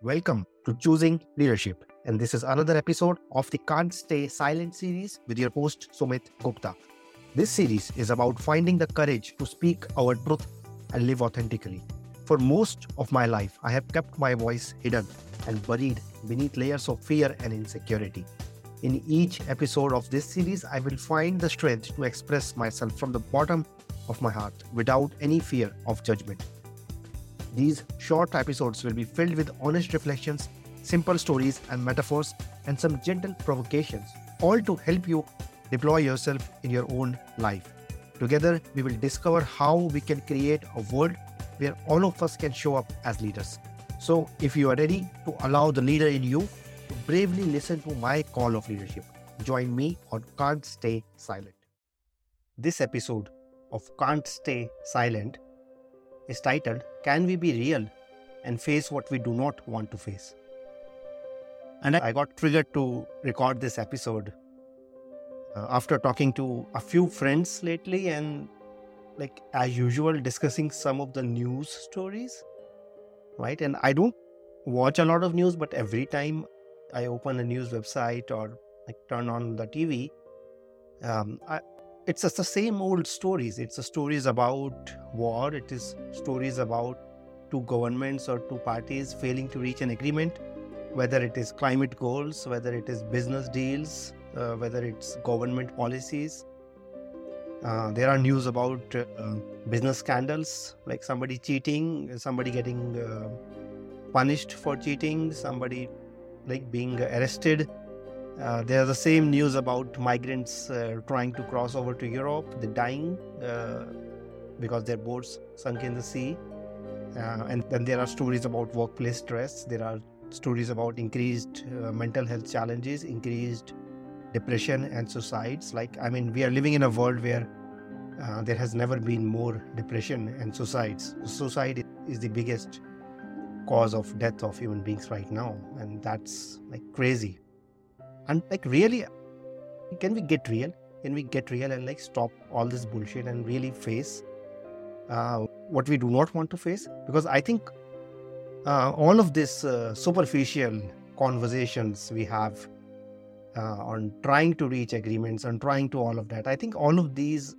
Welcome to Choosing Leadership. And this is another episode of the Can't Stay Silent series with your host, Sumit Gupta. This series is about finding the courage to speak our truth and live authentically. For most of my life, I have kept my voice hidden and buried beneath layers of fear and insecurity. In each episode of this series, I will find the strength to express myself from the bottom of my heart without any fear of judgment. These short episodes will be filled with honest reflections, simple stories and metaphors, and some gentle provocations, all to help you deploy yourself in your own life. Together, we will discover how we can create a world where all of us can show up as leaders. So, if you are ready to allow the leader in you to bravely listen to my call of leadership, join me on Can't Stay Silent. This episode of Can't Stay Silent is titled Can We Be Real and Face What We Do Not Want to Face? And I got triggered to record this episode uh, after talking to a few friends lately and, like, as usual, discussing some of the news stories. Right. And I don't watch a lot of news, but every time I open a news website or like turn on the TV, um, I, it's just the same old stories. It's stories about war. It is stories about two governments or two parties failing to reach an agreement, whether it is climate goals, whether it is business deals, uh, whether it's government policies. Uh, there are news about uh, business scandals, like somebody cheating, somebody getting uh, punished for cheating, somebody like being arrested uh, there's the same news about migrants uh, trying to cross over to Europe, they're dying uh, because their boats sunk in the sea. Uh, and then there are stories about workplace stress, there are stories about increased uh, mental health challenges, increased depression and suicides. Like, I mean, we are living in a world where uh, there has never been more depression and suicides. Suicide is the biggest cause of death of human beings right now, and that's like crazy and like really can we get real? Can we get real and like stop all this bullshit and really face uh, what we do not want to face? Because i think uh, all of this uh, superficial conversations we have uh, on trying to reach agreements and trying to all of that i think all of these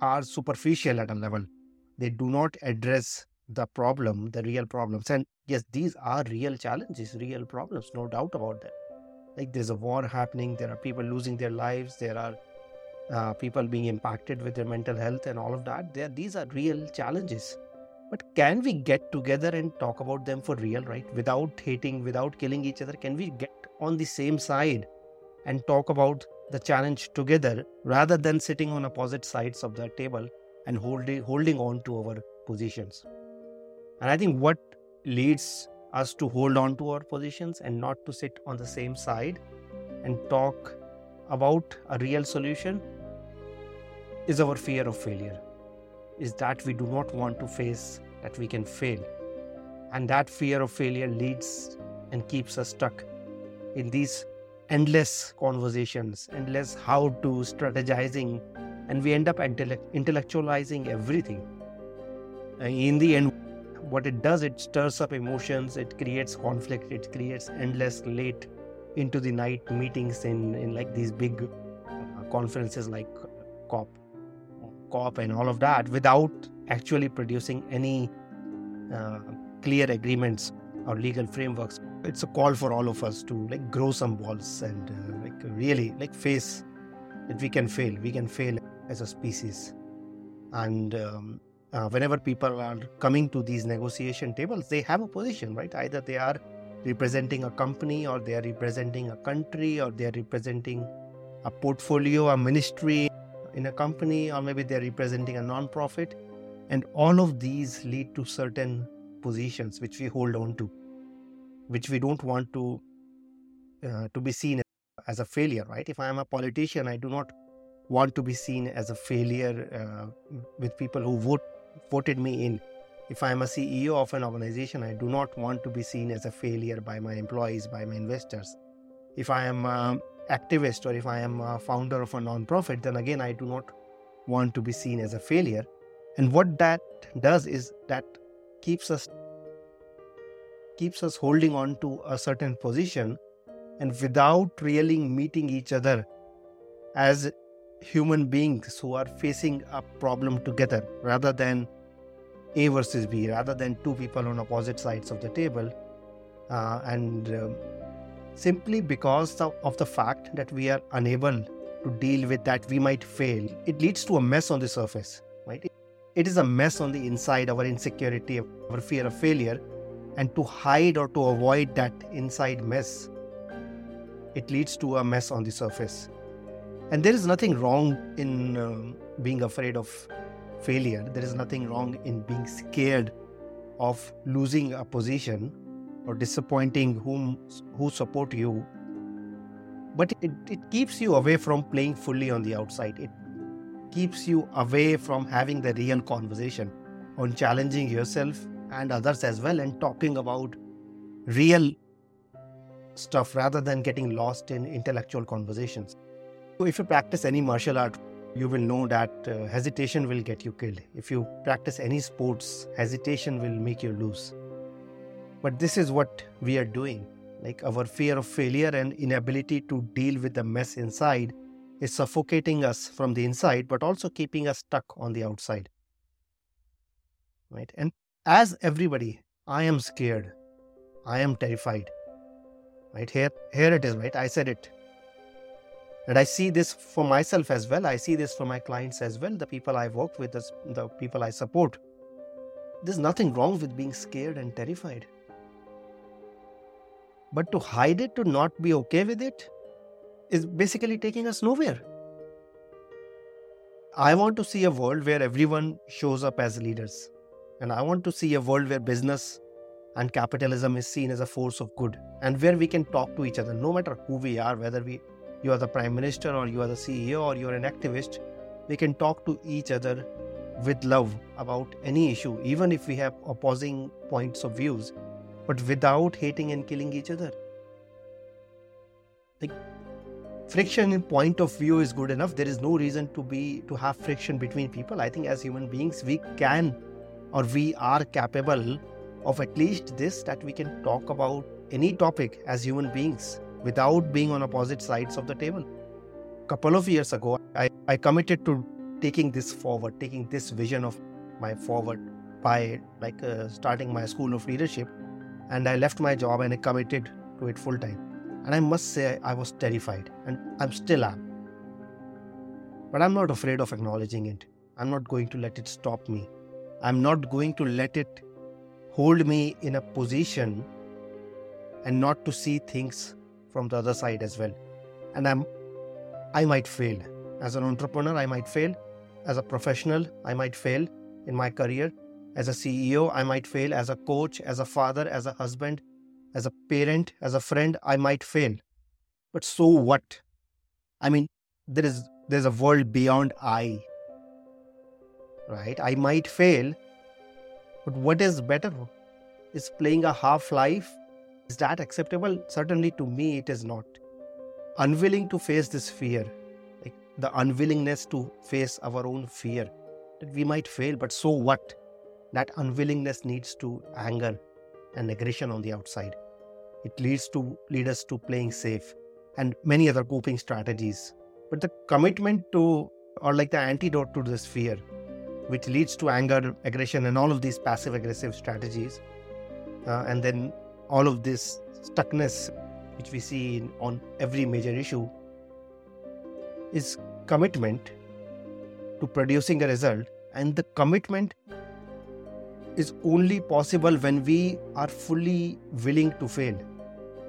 are superficial at a level. They do not address the problem the real problems. And yes these are real challenges real problems no doubt about that like there's a war happening there are people losing their lives there are uh, people being impacted with their mental health and all of that. There these are real challenges. But can we get together and talk about them for real right? Without hating without killing each other can we get on the same side and talk about the challenge together rather than sitting on opposite sides of the table and holding holding on to our positions? And i think what leads us to hold on to our positions and not to sit on the same side and talk about a real solution is our fear of failure is that we do not want to face that we can fail. And that fear of failure leads and keeps us stuck in these endless conversations endless how to strategizing and we end up intellectualizing everything. In the end what it does, it stirs up emotions, it creates conflict, it creates endless late into the night meetings in, in like these big uh, conferences like COP, COP, and all of that without actually producing any uh, clear agreements or legal frameworks. It's a call for all of us to like grow some balls and uh, like really like face that we can fail. We can fail as a species, and um, uh, whenever people are coming to these negotiation tables, they have a position, right? Either they are representing a company, or they are representing a country, or they are representing a portfolio, a ministry in a company, or maybe they're representing a non-profit. And all of these lead to certain positions which we hold on to, which we don't want to uh, to be seen as a failure, right? If I am a politician, I do not want to be seen as a failure uh, with people who vote voted me in. If I am a CEO of an organization, I do not want to be seen as a failure by my employees, by my investors. If I am an activist or if I am a founder of a nonprofit, then again, I do not want to be seen as a failure. And what that does is that keeps us keeps us holding on to a certain position and without really meeting each other as human beings who are facing a problem together rather than A versus B, rather than two people on opposite sides of the table. Uh, and um, simply because of, of the fact that we are unable to deal with that, we might fail. It leads to a mess on the surface, right? It is a mess on the inside, our insecurity, our fear of failure. And to hide or to avoid that inside mess, it leads to a mess on the surface. And there is nothing wrong in um, being afraid of failure. There is nothing wrong in being scared of losing a position or disappointing whom who support you. But it, it keeps you away from playing fully on the outside. It keeps you away from having the real conversation on challenging yourself and others as well and talking about real stuff rather than getting lost in intellectual conversations. So if you practice any martial art, you will know that uh, hesitation will get you killed. If you practice any sports, hesitation will make you lose. But this is what we are doing. Like our fear of failure and inability to deal with the mess inside is suffocating us from the inside, but also keeping us stuck on the outside. Right? And as everybody, I am scared. I am terrified. Right? Here, here it is, right? I said it and I see this for myself as well. I see this for my clients as well, the people I work with, the people I support. There's nothing wrong with being scared and terrified. But to hide it, to not be okay with it, is basically taking us nowhere. I want to see a world where everyone shows up as leaders. And I want to see a world where business and capitalism is seen as a force of good and where we can talk to each other, no matter who we are, whether we you are the prime minister or you are the CEO or you are an activist, we can talk to each other with love about any issue, even if we have opposing points of views, but without hating and killing each other. Like friction in point of view is good enough. There is no reason to be to have friction between people. I think as human beings we can or we are capable of at least this that we can talk about any topic as human beings without being on opposite sides of the table. A couple of years ago, I, I committed to taking this forward, taking this vision of my forward by like uh, starting my school of leadership, and I left my job and I committed to it full time. And I must say, I was terrified, and I'm still am. But I'm not afraid of acknowledging it. I'm not going to let it stop me. I'm not going to let it hold me in a position and not to see things from the other side as well. And I'm I might fail. As an entrepreneur, I might fail. As a professional, I might fail in my career. As a CEO, I might fail. As a coach, as a father, as a husband, as a parent, as a friend, I might fail. But so what? I mean, there is there's a world beyond I. Right? I might fail, but what is better? Is playing a half life is that acceptable? Certainly to me, it is not. Unwilling to face this fear, like the unwillingness to face our own fear that we might fail, but so what? That unwillingness needs to anger and aggression on the outside. It leads to lead us to playing safe and many other coping strategies. But the commitment to or like the antidote to this fear, which leads to anger, aggression, and all of these passive aggressive strategies, uh, and then all of this stuckness which we see in, on every major issue is commitment to producing a result. And the commitment is only possible when we are fully willing to fail.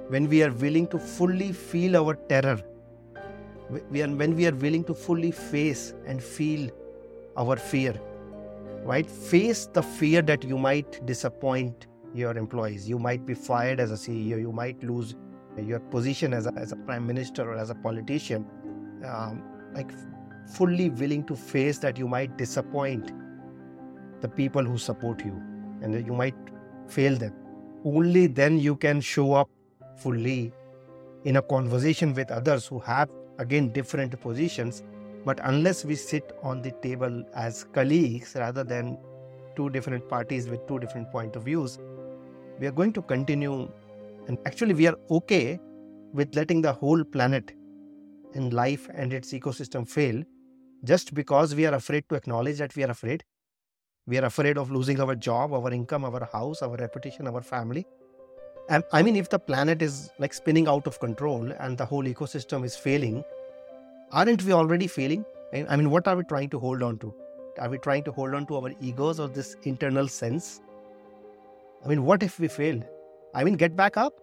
When we are willing to fully feel our terror. We are, when we are willing to fully face and feel our fear. Right? Face the fear that you might disappoint your employees. You might be fired as a CEO, you might lose your position as a, as a prime minister or as a politician. Um, like fully willing to face that you might disappoint the people who support you and you might fail them. Only then you can show up fully in a conversation with others who have again different positions. But unless we sit on the table as colleagues rather than two different parties with two different point of views, we are going to continue. And actually, we are okay with letting the whole planet and life and its ecosystem fail just because we are afraid to acknowledge that we are afraid. We are afraid of losing our job, our income, our house, our reputation, our family. And I mean, if the planet is like spinning out of control and the whole ecosystem is failing, aren't we already failing? I mean, what are we trying to hold on to? Are we trying to hold on to our egos or this internal sense? I mean, what if we fail? I mean, get back up.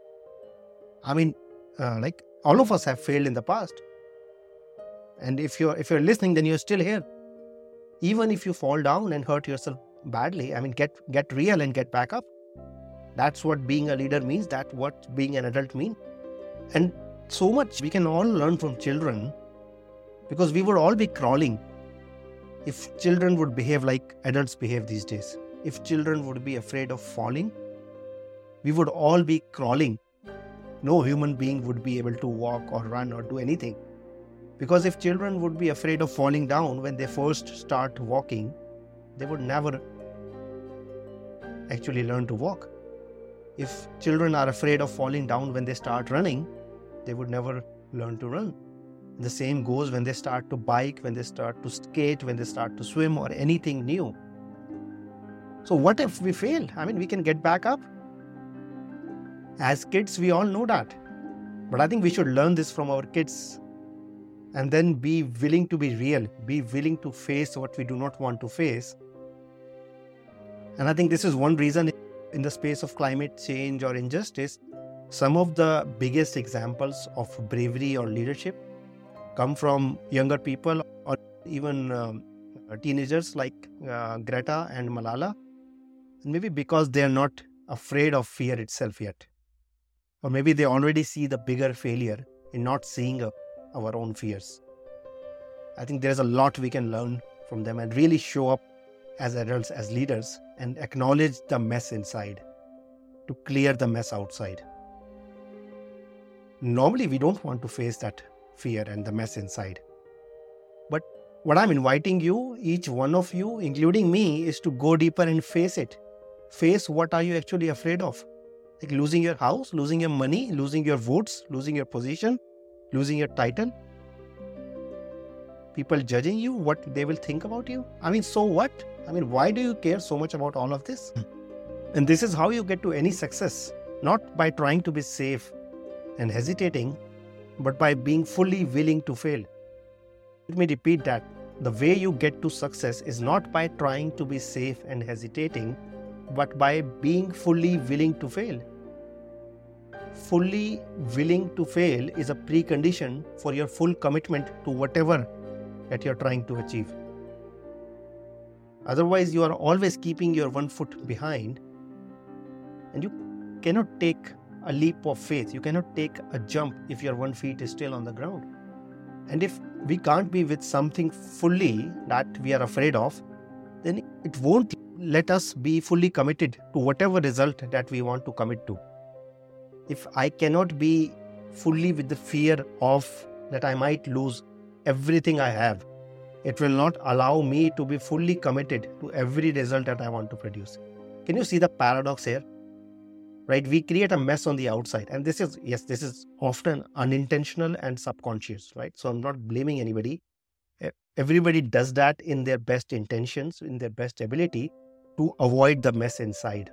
I mean, uh, like all of us have failed in the past. And if you're if you're listening, then you're still here. Even if you fall down and hurt yourself badly, I mean, get get real and get back up. That's what being a leader means. That's what being an adult means. And so much we can all learn from children because we would all be crawling if children would behave like adults behave these days. If children would be afraid of falling, we would all be crawling. No human being would be able to walk or run or do anything. Because if children would be afraid of falling down when they first start walking, they would never actually learn to walk. If children are afraid of falling down when they start running, they would never learn to run. The same goes when they start to bike, when they start to skate, when they start to swim, or anything new. So, what if we fail? I mean, we can get back up. As kids, we all know that. But I think we should learn this from our kids and then be willing to be real, be willing to face what we do not want to face. And I think this is one reason in the space of climate change or injustice, some of the biggest examples of bravery or leadership come from younger people or even um, teenagers like uh, Greta and Malala. Maybe because they are not afraid of fear itself yet. Or maybe they already see the bigger failure in not seeing a, our own fears. I think there's a lot we can learn from them and really show up as adults, as leaders, and acknowledge the mess inside to clear the mess outside. Normally, we don't want to face that fear and the mess inside. But what I'm inviting you, each one of you, including me, is to go deeper and face it. Face what are you actually afraid of? Like losing your house, losing your money, losing your votes, losing your position, losing your title. People judging you, what they will think about you. I mean, so what? I mean, why do you care so much about all of this? Hmm. And this is how you get to any success, not by trying to be safe and hesitating, but by being fully willing to fail. Let me repeat that. The way you get to success is not by trying to be safe and hesitating, but by being fully willing to fail. Fully willing to fail is a precondition for your full commitment to whatever that you're trying to achieve. Otherwise, you are always keeping your one foot behind and you cannot take a leap of faith. You cannot take a jump if your one feet is still on the ground. And if we can't be with something fully that we are afraid of, then it won't let us be fully committed to whatever result that we want to commit to. If I cannot be fully with the fear of that I might lose everything I have, it will not allow me to be fully committed to every result that I want to produce. Can you see the paradox here? right we create a mess on the outside and this is yes this is often unintentional and subconscious right so i'm not blaming anybody everybody does that in their best intentions in their best ability to avoid the mess inside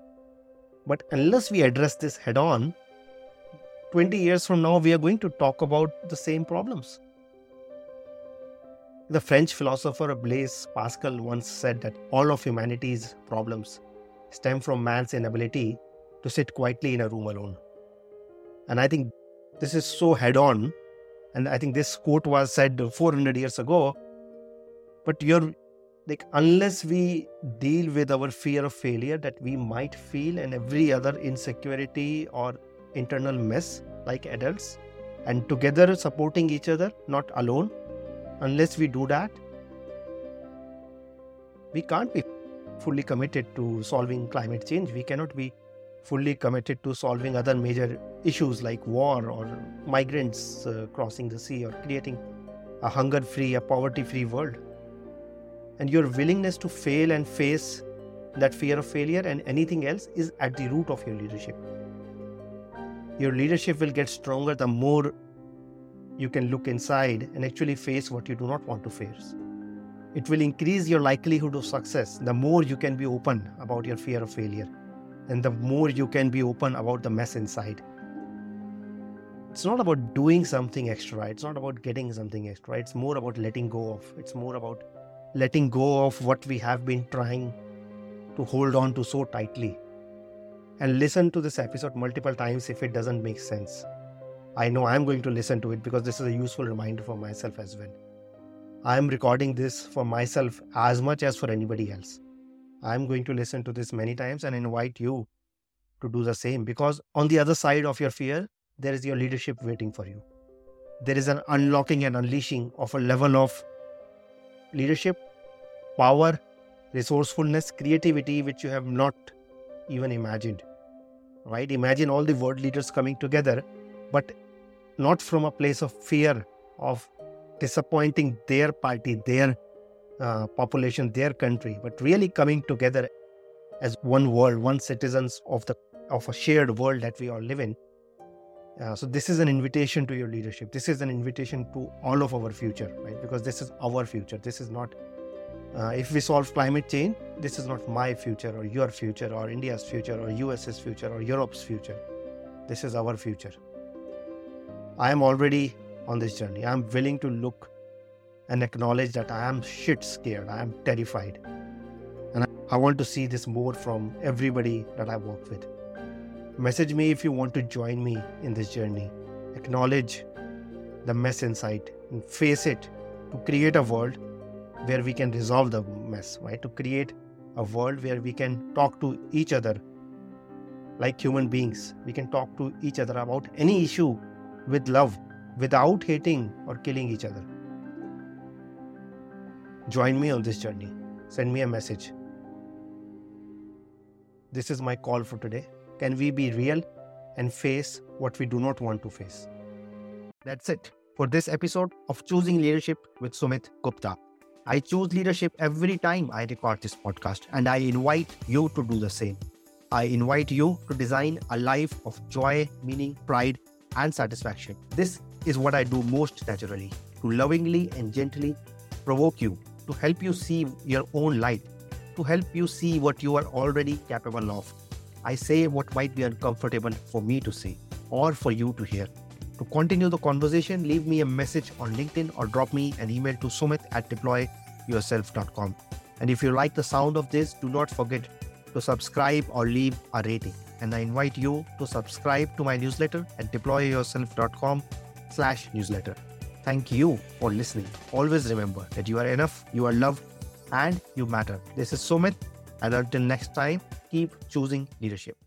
but unless we address this head on 20 years from now we are going to talk about the same problems the french philosopher blaise pascal once said that all of humanity's problems stem from man's inability to sit quietly in a room alone. And I think this is so head on. And I think this quote was said 400 years ago. But you're like, unless we deal with our fear of failure that we might feel and every other insecurity or internal mess like adults, and together supporting each other, not alone, unless we do that, we can't be fully committed to solving climate change. We cannot be fully committed to solving other major issues like war or migrants uh, crossing the sea or creating a hunger free, a poverty free world. And your willingness to fail and face that fear of failure and anything else is at the root of your leadership. Your leadership will get stronger the more you can look inside and actually face what you do not want to face. It will increase your likelihood of success the more you can be open about your fear of failure and the more you can be open about the mess inside. It's not about doing something extra, it's not about getting something extra, it's more about letting go of. It's more about letting go of what we have been trying to hold on to so tightly. And listen to this episode multiple times if it doesn't make sense. I know I'm going to listen to it because this is a useful reminder for myself as well. I'm recording this for myself as much as for anybody else. I'm going to listen to this many times and invite you to do the same because on the other side of your fear, there is your leadership waiting for you. There is an unlocking and unleashing of a level of leadership, power, resourcefulness, creativity, which you have not even imagined. Right? Imagine all the world leaders coming together, but not from a place of fear of disappointing their party, their uh, population, their country, but really coming together as one world, one citizens of the of a shared world that we all live in. Uh, so this is an invitation to your leadership. This is an invitation to all of our future, right? Because this is our future. This is not uh, if we solve climate change, this is not my future or your future or India's future or US's future or Europe's future. This is our future. I am already on this journey. I am willing to look and acknowledge that I am shit scared. I am terrified. And I want to see this more from everybody that I work with. Message me if you want to join me in this journey. Acknowledge the mess inside and face it to create a world where we can resolve the mess, right? To create a world where we can talk to each other like human beings. We can talk to each other about any issue with love without hating or killing each other. Join me on this journey. Send me a message. This is my call for today. Can we be real and face what we do not want to face? That's it for this episode of Choosing Leadership with Sumit Gupta. I choose leadership every time I record this podcast, and I invite you to do the same. I invite you to design a life of joy, meaning, pride, and satisfaction. This is what I do most naturally to lovingly and gently provoke you, to help you see your own light, to help you see what you are already capable of. I say what might be uncomfortable for me to say or for you to hear. To continue the conversation, leave me a message on LinkedIn or drop me an email to sumit at deployyourself.com. And if you like the sound of this, do not forget to subscribe or leave a rating. And I invite you to subscribe to my newsletter at deployyourself.com slash newsletter. Thank you for listening. Always remember that you are enough, you are loved, and you matter. This is Sumit. And until next time, keep choosing leadership.